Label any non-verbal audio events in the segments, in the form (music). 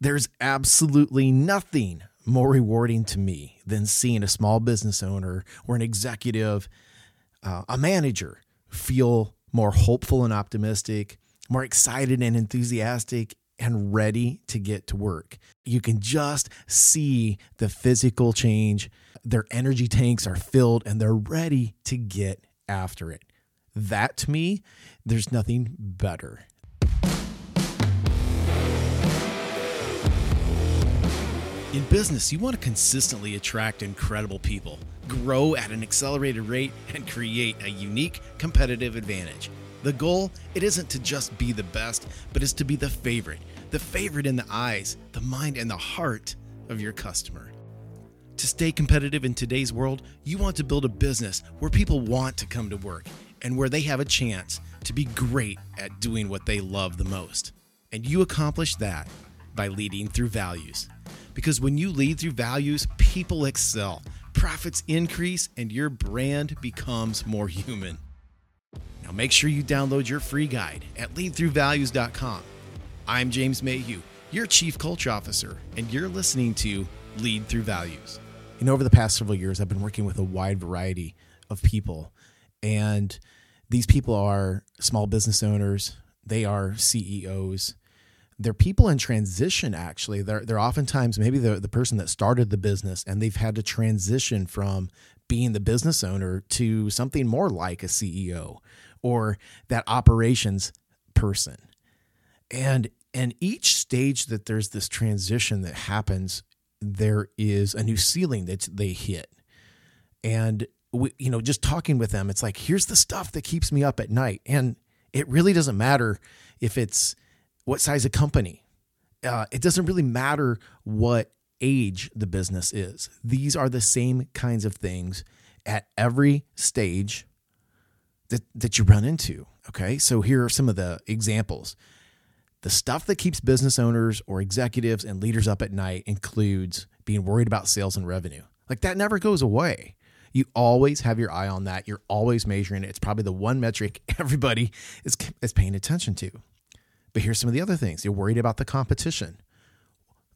There's absolutely nothing more rewarding to me than seeing a small business owner or an executive, uh, a manager feel more hopeful and optimistic, more excited and enthusiastic and ready to get to work. You can just see the physical change. Their energy tanks are filled and they're ready to get after it. That to me, there's nothing better. In business, you want to consistently attract incredible people, grow at an accelerated rate, and create a unique competitive advantage. The goal, it isn't to just be the best, but is to be the favorite. The favorite in the eyes, the mind, and the heart of your customer. To stay competitive in today's world, you want to build a business where people want to come to work and where they have a chance to be great at doing what they love the most. And you accomplish that by leading through values. Because when you lead through values, people excel, profits increase, and your brand becomes more human. Now make sure you download your free guide at leadthroughvalues.com. I'm James Mayhew, your Chief Culture Officer, and you're listening to Lead Through Values. Know, over the past several years, I've been working with a wide variety of people, and these people are small business owners, they are CEOs, they're people in transition actually. They're, they're oftentimes maybe the, the person that started the business and they've had to transition from being the business owner to something more like a ceo or that operations person. And and each stage that there's this transition that happens there is a new ceiling that they hit. And we, you know just talking with them it's like here's the stuff that keeps me up at night. And it really doesn't matter if it's what size of company. Uh, it doesn't really matter what age the business is. These are the same kinds of things at every stage that, that you run into. Okay. So here are some of the examples. The stuff that keeps business owners or executives and leaders up at night includes being worried about sales and revenue. Like that never goes away. You always have your eye on that. You're always measuring it. It's probably the one metric (laughs) everybody is, is paying attention to. But here's some of the other things you're worried about the competition.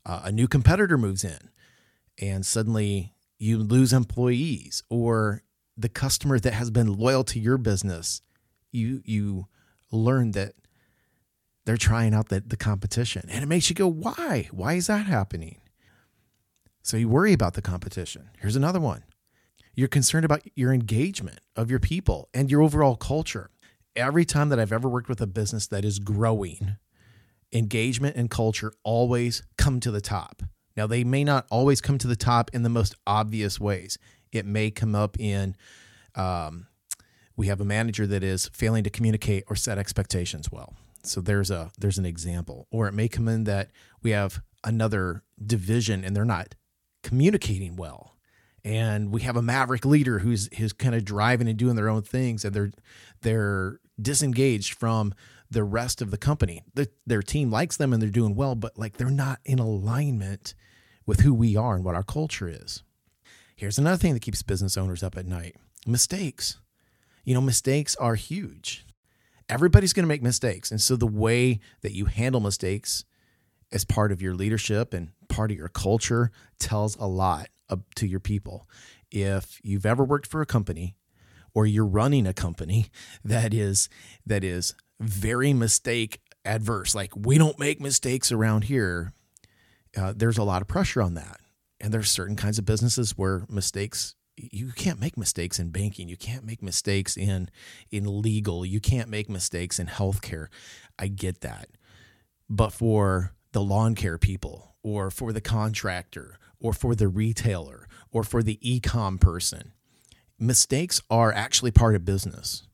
Uh, a new competitor moves in, and suddenly you lose employees, or the customer that has been loyal to your business, you you learn that they're trying out the, the competition. And it makes you go, why? Why is that happening? So you worry about the competition. Here's another one. You're concerned about your engagement of your people and your overall culture every time that I've ever worked with a business that is growing, engagement and culture always come to the top. Now, they may not always come to the top in the most obvious ways. It may come up in um, we have a manager that is failing to communicate or set expectations well. So there's a there's an example. Or it may come in that we have another division and they're not communicating well and we have a maverick leader who's who's kind of driving and doing their own things and they're they're disengaged from the rest of the company. The, their team likes them and they're doing well but like they're not in alignment with who we are and what our culture is. Here's another thing that keeps business owners up at night. Mistakes. You know mistakes are huge. Everybody's going to make mistakes and so the way that you handle mistakes as part of your leadership and part of your culture tells a lot to your people. If you've ever worked for a company or you're running a company that is that is very mistake adverse, like we don't make mistakes around here, uh, there's a lot of pressure on that. And there's certain kinds of businesses where mistakes you can't make mistakes in banking. You can't make mistakes in in legal. You can't make mistakes in healthcare. I get that. But for the lawn care people or for the contractor or for the retailer or for the e-com person. Mistakes are actually part of business.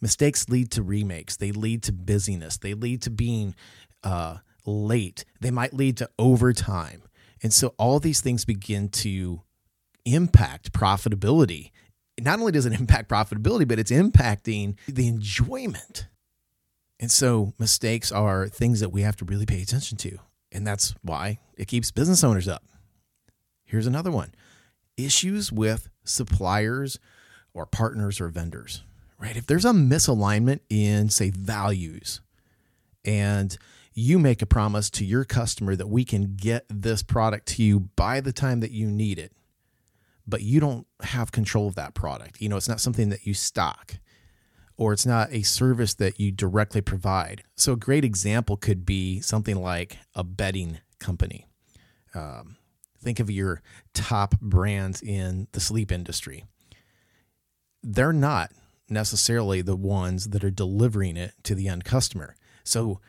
Mistakes lead to remakes. They lead to busyness. They lead to being uh, late. They might lead to overtime. And so all these things begin to impact profitability. Not only does it (laughs) impact profitability, but it's impacting the enjoyment. And so mistakes are things that we have to really pay attention to. And that's why it keeps business owners up. Here's another one issues with suppliers or partners or vendors, right? If there's a misalignment in, say, values, and you make a promise to your customer that we can get this product to you by the time that you need it, but you don't have control of that product. You know, it's not something that you stock or it's not a service that you directly provide. So, a great example could be something like a bedding company. Um, think of your top brands in the sleep industry. They're not necessarily the ones that are delivering it to the end customer. So,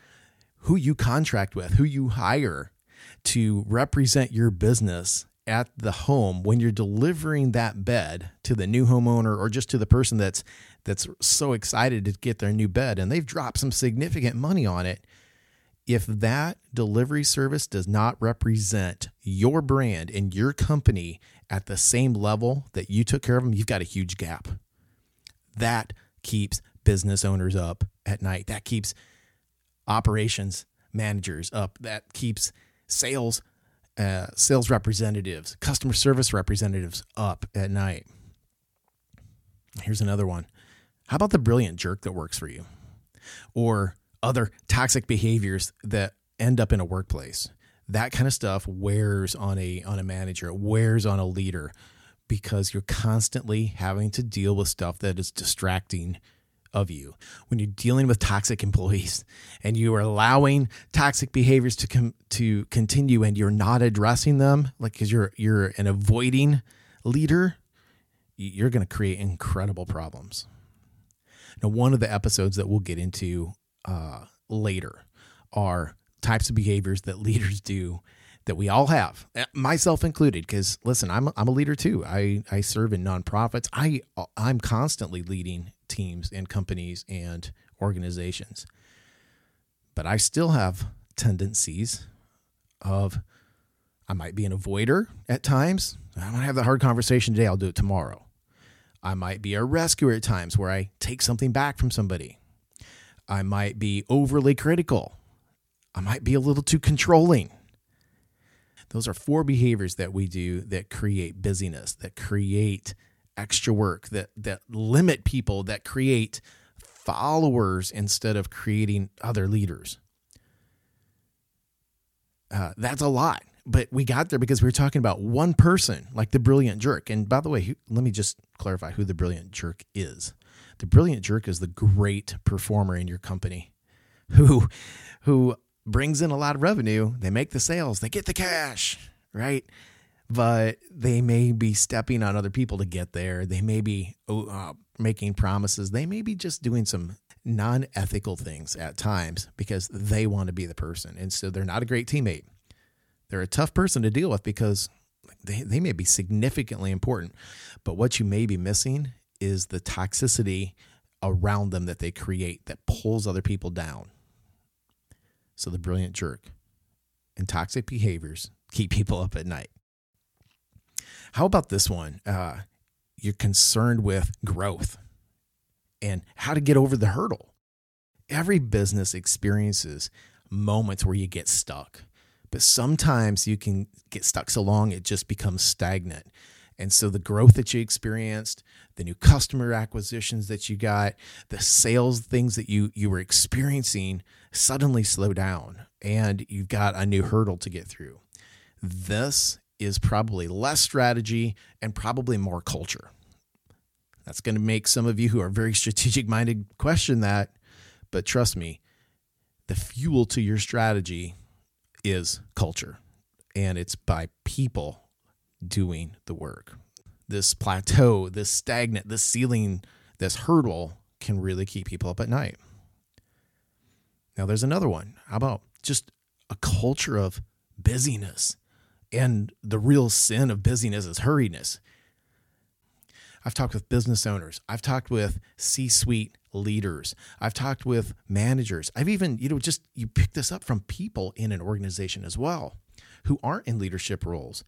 who you contract with, who you hire to represent your business at the home when you're delivering that bed to the new homeowner or just to the person that's that's so excited to get their new bed and they've dropped some significant money on it if that delivery service does not represent your brand and your company at the same level that you took care of them you've got a huge gap that keeps business owners up at night that keeps operations managers up that keeps sales uh, sales representatives, customer service representatives up at night. Here's another one. How about the brilliant jerk that works for you? Or other toxic behaviors that end up in a workplace. That kind of stuff wears on a on a manager, it wears on a leader because you're constantly having to deal with stuff that is distracting of you. When you're dealing with toxic (laughs) employees and you are allowing toxic behaviors to com- to continue and you're not addressing them like cuz you're you're an avoiding leader you're going to create incredible problems. Now one of the episodes that we'll get into uh, later are types of behaviors that (laughs) leaders do that we all have, eh, myself included. Because listen, I'm I'm a leader too. I I serve in nonprofits. I I'm constantly leading teams and companies and organizations. But I still have tendencies of I might be an avoider at times. I don't have the hard conversation today, I'll do it tomorrow. I might be a rescuer at times where I take something back from somebody. I might be overly critical. I might be a little too controlling. Those are four behaviors that we do that create busyness, that create extra work that that limit people that create followers instead of creating other leaders uh, that's a lot but we got there because we were talking about one person like the brilliant jerk and by the way let me just clarify who the brilliant jerk is the brilliant jerk is the great performer in your company who who brings in a lot of revenue they make the sales they get the cash right but they may be stepping on other people to get there. They may be uh, making promises. They may be just doing some non ethical things at times because they want to be the person. And so they're not a great teammate. They're a tough person to deal with because they, they may be significantly important. But what you may be missing is the toxicity around them that they create that pulls other people down. So the brilliant jerk and toxic behaviors keep (laughs) people up at night. How about this one? Uh, you're concerned with growth and how to get over the hurdle. Every business experiences moments where you get stuck, but sometimes you can get stuck so long it just becomes stagnant. And so the growth that you experienced, the new customer acquisitions that you got, the sales things that you you were experiencing suddenly slow down and you've got a new hurdle to get through. This is probably less strategy and probably more culture. That's going to make some of you who are very strategic minded question that. But trust me, the fuel to your strategy is culture, and it's by people doing the work. This plateau, this stagnant, this ceiling, this hurdle can really keep people up at night. Now, there's another one. How about just a culture of busyness? And the real sin of busyness is hurriedness. I've talked with business owners. I've talked with C suite leaders. I've talked with managers. I've even, you know, just you pick this up from people in an organization as well who aren't in leadership roles.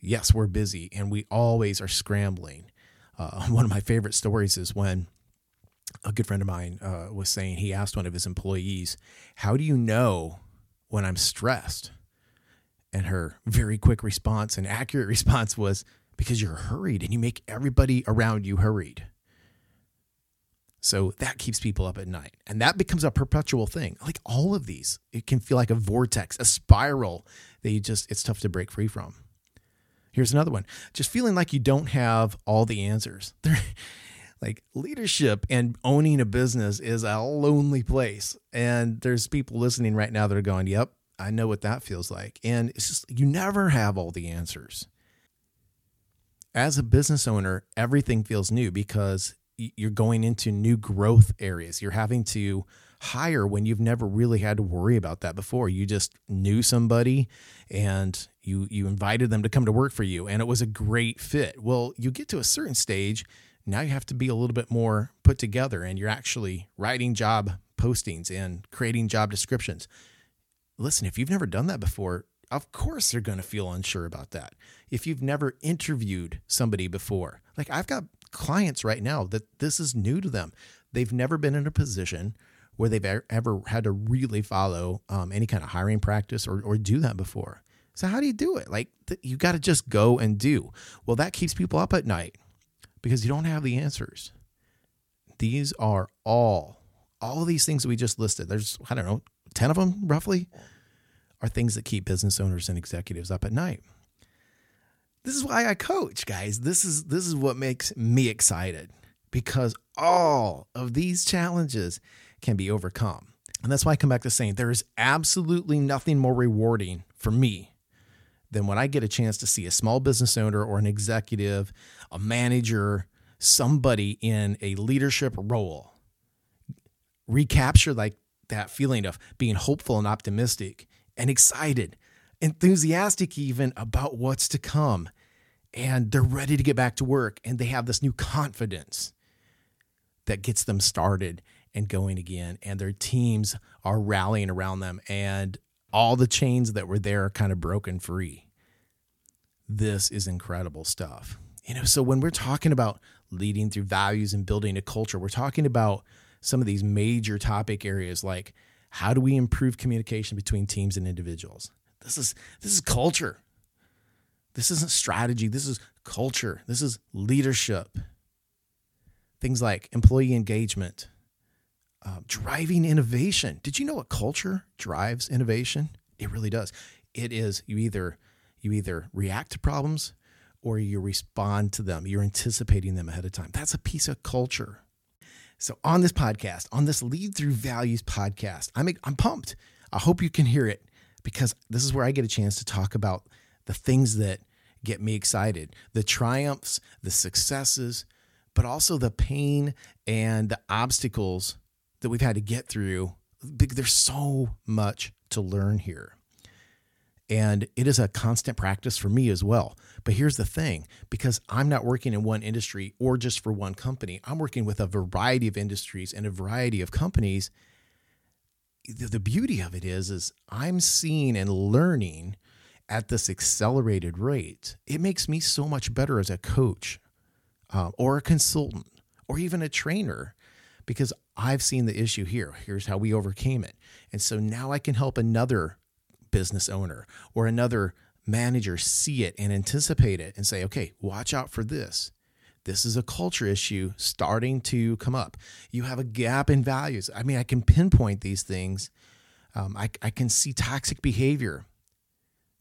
Yes, we're busy and we always are scrambling. Uh, (laughs) one of my favorite stories is when a good friend of mine uh, was saying he asked one of his employees, How do you know when I'm stressed? And her very quick response and accurate (laughs) response was because you're hurried and you make everybody around you hurried. So that keeps people up at night. And that becomes a perpetual thing. Like all of these, it can feel like a vortex, a spiral that you just, it's tough to break free from. Here's another one just feeling like you don't have all the answers. (laughs) like leadership and owning a business is a lonely place. And there's people listening right now that are going, yep, I know what that feels like. And it's just, you never have all the answers. As a business owner, everything feels new because you're going into new growth areas. You're having to hire when you've never really had to worry about that before. You just knew somebody and you you invited them to come to work for you and it was a great fit. Well, you get to a certain stage, now you have to be a little bit more put together and you're actually writing job postings and creating job descriptions. Listen, if you've never done that before, of course they're going to feel unsure about that. If you've never interviewed somebody before, like I've got clients right now that this is new to them. They've never been in a position where they've ever had to really follow um, any kind of hiring practice or, or do that before. So, how do you do it? Like, th- you got to just go and do. Well, that keeps people up at night because you don't have the answers. These are all, all these things that we just listed. There's, I don't know, 10 of them roughly are things that keep business owners and executives up at night. This is why I coach, guys. This is this is what makes me excited because all of these challenges can be overcome. And that's why I come back to saying there is absolutely nothing more rewarding for me than when I get a chance to see a small business owner or an executive, a manager, somebody in a leadership role recapture like that feeling of being hopeful and optimistic and excited enthusiastic even about what's to come. And they're ready to get back to work and they have this new confidence that gets them started and going again. And their teams are rallying around them and all the chains that were there are kind of broken free. This is incredible stuff. You know, so when we're talking about leading through values and building a culture, we're talking about some of these major topic areas like how do we improve communication between teams and individuals? This is this is culture. This isn't strategy. This is culture. This is leadership. Things like employee engagement, uh, driving innovation. Did you know what culture drives innovation? It really does. It is you either you either react to problems or you respond to them. You're anticipating them ahead of time. That's a piece of culture. So on this podcast, on this Lead Through Values podcast, I'm I'm pumped. I hope you can hear it because this is where I get a chance to talk about the things that get me excited, the triumphs, the successes, but also the pain and the obstacles that we've had to get through. There's so much to learn here. And it is a constant practice for me as well. But here's the thing because I'm not working in one industry or just for one company, I'm working with a variety of industries and a variety of companies the beauty of it is is I'm seeing and learning at this accelerated rate. It makes me so much better as a coach uh, or a consultant or even a trainer because I've seen the issue here. Here's how we overcame it. And so now I can help another business owner or another manager see it and anticipate it and say, okay, watch out for this. This is a culture issue starting to come up. You have a gap in values. I mean, I can pinpoint these things. Um, I, I can see toxic behavior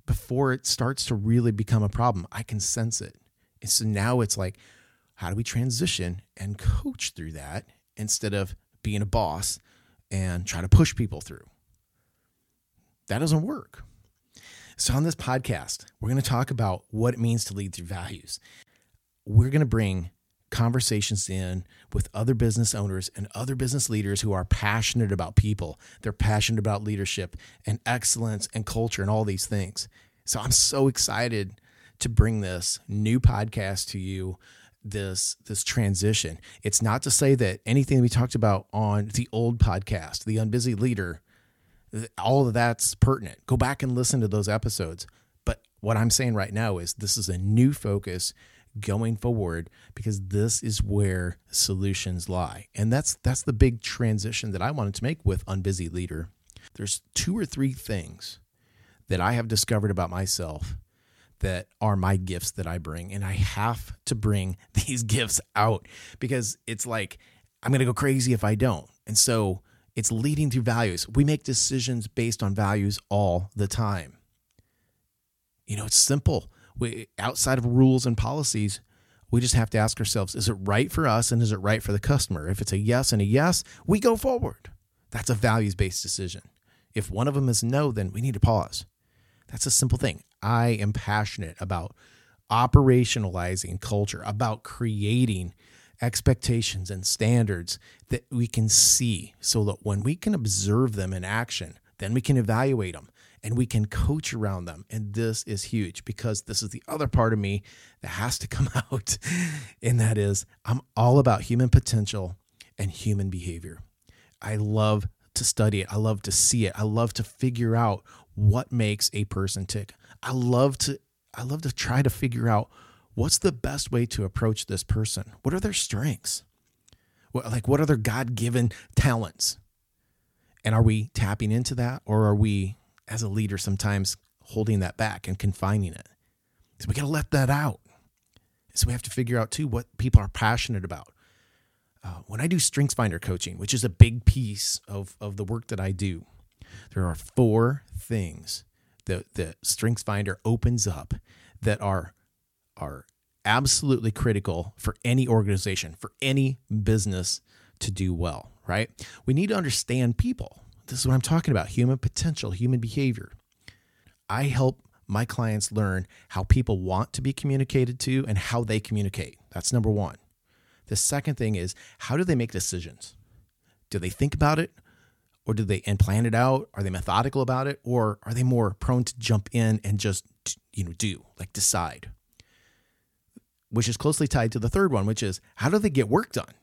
before it starts to really become a problem. I can sense it. And so now it's like, how do we transition and coach through that instead of being a boss and try to push people through? That doesn't work. So, on this podcast, we're going to talk about what it means to lead through values we're going to bring conversations in with other business owners and other business leaders who are passionate about people. They're passionate about leadership and excellence and culture and all these things. So I'm so excited to bring this new podcast to you this this transition. It's not to say that anything we talked about on the old podcast, the unbusy leader, all of that's pertinent. Go back and listen to those episodes. But what I'm saying right now is this is a new focus going forward because this is where solutions lie. And that's that's the big transition that I wanted to make with Unbusy Leader. There's two or three things that I have discovered about myself that are my gifts that I bring and I have to bring (laughs) these gifts out because it's like I'm going to go crazy if I don't. And so it's leading through values. We make decisions based on values all the time. You know, it's simple. We outside of rules and policies, we just have to ask ourselves, is it right for us and is it right for the customer? If it's a yes and a yes, we go forward. That's a values-based decision. If one of them is no, then we need to pause. That's a simple thing. I am passionate about operationalizing culture, about creating expectations and standards that we can see so that when we can observe them in action, then we can evaluate them and we can coach around them. And this is huge because this is the other part of me that has to come (laughs) out. And that is, I'm all about human potential and human behavior. I love to study it. I love to see it. I love to figure out what makes a person tick. I love to I love to try to figure out what's the best way to approach this person. What are their strengths? What, like what are their God-given talents? And are we tapping into that or are we as a leader sometimes holding that back and confining it. So we got to let that out. So we have to figure out too what people are passionate about. Uh, when I do Strengths Finder coaching, which is a big piece of, of the work that I do, there are four things that the Strengths Finder opens up that are are absolutely critical for any organization, for any business to do well, right? We need to understand people. This is what I'm talking about human potential, human behavior. I help my clients learn how people want to be communicated to and how they communicate. That's number one. The second thing is how do they make decisions? Do they think about it or do they and plan it out? Are they methodical about it or are they more prone to jump in and just you know do, like decide? Which is closely tied to the third one, which is how do they get work done?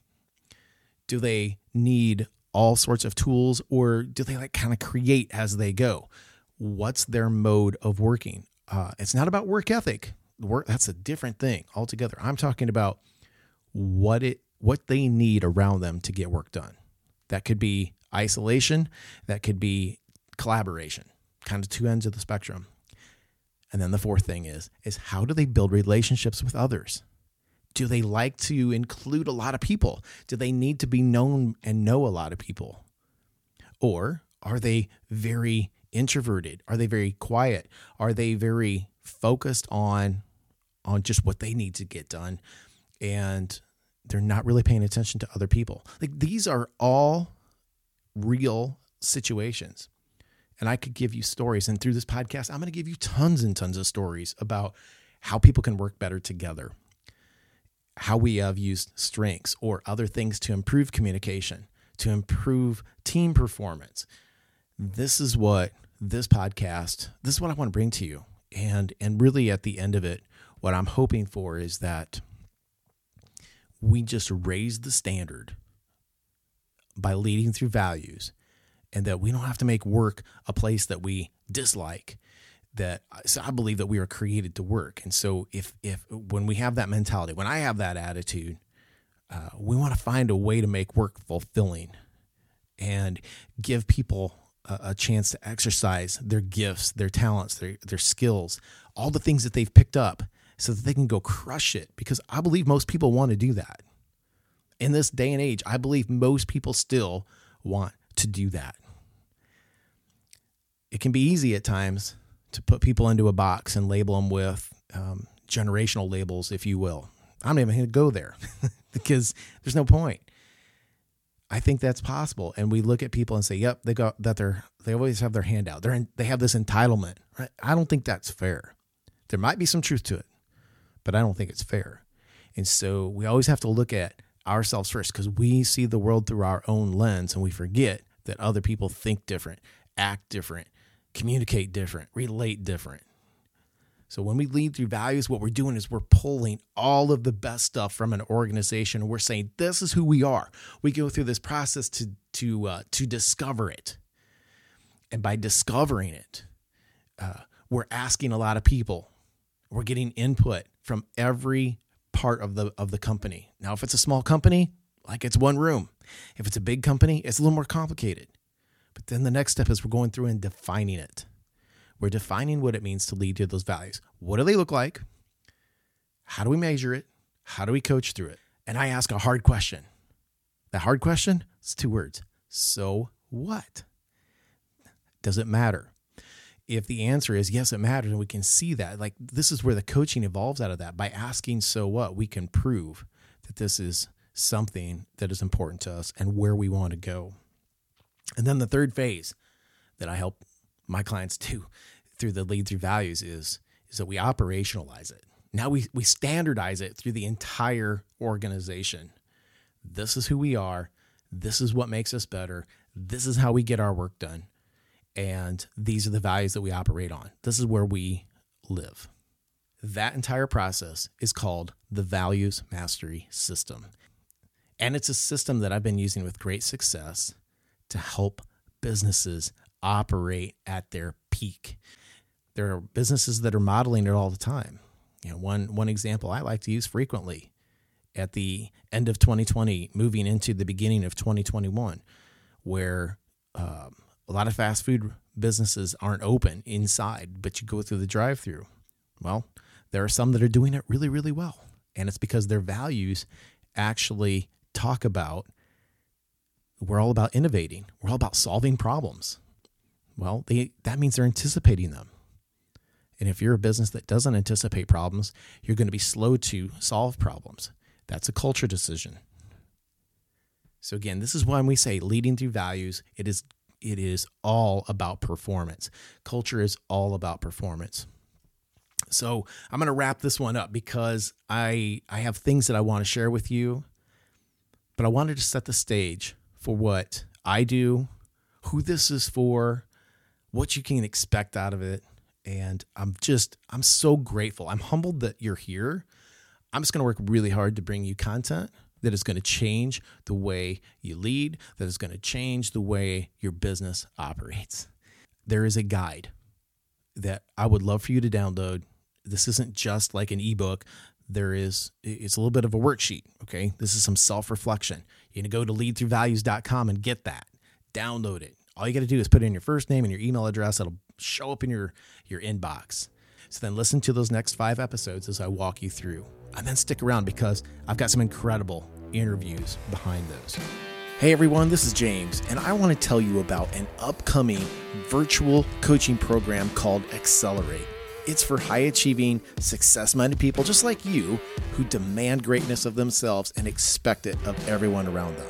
Do they need all sorts of tools or do they like kind of create as they go? What's their mode of working? Uh, it's not about work ethic. Work that's a different thing altogether. I'm talking about what it what they need around them to get work done. That could be isolation, that could be collaboration, kind of two ends of the spectrum. And then the fourth thing is is how do they build relationships with others? Do they like to include a lot of people? Do they need to be known and know a lot of people? Or are they very introverted? Are they very quiet? Are they very focused on on just what they need to get done and they're not really paying attention to other people? Like these are all real situations. And I could give you stories and through this podcast I'm going to give you tons and tons of stories about how people can work better together how we have used strengths or other things to improve communication, to improve team performance. This is what this podcast, this is what I want to bring to you. And and really at the end of it, what I'm hoping for is that we just raise the standard by leading through values and that we don't have to make work a place that we dislike that so I believe that we are created to work. And so if if when we have that mentality, when I have that attitude, uh, we want to find a way to make work fulfilling and give people a, a, chance to exercise their gifts, their talents, their their skills, all the things that they've picked up so that they can go crush it because I believe most people want to do that. In this day and age, I believe most people still want to do that. It can be easy at times to put people into a box and label them with um, generational labels, if you will. I'm not even going to go there (laughs) because there's no point. I think that's possible, and we look at people and say, "Yep, they got that. They're they always have their hand out. They're in, they have this entitlement." Right? I don't think that's fair. There might be some truth to it, but I don't think it's fair. And so we always have to look at ourselves first because we see the world through our own lens, and we forget that other people think different, act different, communicate different, relate different. So when we lead through values, what we're doing is we're pulling all of the best stuff from an organization. We're saying this is who we are. We go through this process to to uh, to discover it, and by discovering it, uh, we're asking a lot of people. We're getting input from every part of the of the company. Now, if it's a small company, like it's one room. If it's a big company, it's a little more complicated. But then the next step is we're going through and defining it. We're defining what it means to lead to those values. What do they look like? How do we measure it? How do we coach through it? And I ask a hard question. The hard question? It's two words. So what? Does it matter? If the answer is yes, it matters, and we can see that, like this is where the coaching evolves out of that. By asking, so what, we can prove that this is something that is important to us and where we want to go. And then the third phase that I help my clients (laughs) do through the lead through values is is that we operationalize it. Now we we standardize it through the entire organization. This is who we are. This is what makes us better. This is how we get our work done. And these are the values that we operate on. This is where we live. That entire process is called the Values Mastery System. And it's a system that I've been using with great success to help businesses operate at their peak. There are businesses that are modeling it all the time. You know, one one example I like to use frequently at the end of 2020, moving into the beginning of 2021, where um, a lot of fast food businesses aren't open inside, but you go through the drive-through. Well, there are some that are doing it really, really well, and it's because their values actually talk about we're all about innovating. We're all about solving problems. Well, they, that means they're anticipating them. And if you're a business that doesn't anticipate problems, you're going to be slow to solve problems. That's a culture decision. So again, this is when we say leading through values, it is it is all about performance. Culture is all about performance. So, I'm going to wrap this one up because I I have things that I want to share with you, but I wanted to set the stage for what I do, who this is for, what you can expect out of it, and I'm just I'm so grateful. I'm humbled that you're here. I'm just going to work really hard to bring you content that is going to change the way you lead, that is going to change the way your business operates. There is a guide that I would love for you to download. This isn't just like an ebook. There is it's a little bit of a worksheet, okay? This is some self-reflection. You're going to go to leadthroughvalues.com and get that. Download it. All you got to do is put in your first name and your email address. It'll show up in your your inbox. So then listen to those next 5 episodes as I walk you through and then stick around because I've got some incredible interviews behind those. Hey everyone, this is James, and I want to tell you about an upcoming virtual coaching program called Accelerate. It's for high achieving, success minded people just like you who demand greatness of themselves and expect it of everyone around them.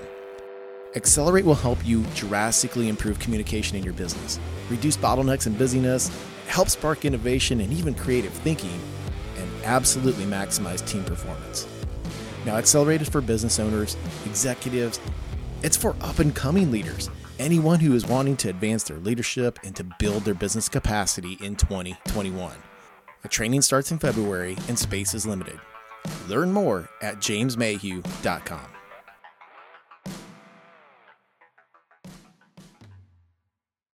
Accelerate will help you drastically improve communication in your business, reduce bottlenecks and busyness, help spark innovation and even creative thinking absolutely maximize team performance. Now, Accelerate is for business owners, executives, it's for up and coming leaders, anyone who is wanting to advance their leadership and to build their business capacity in 2021. The training starts in February and space is limited. Learn more at jamesmayhew.com.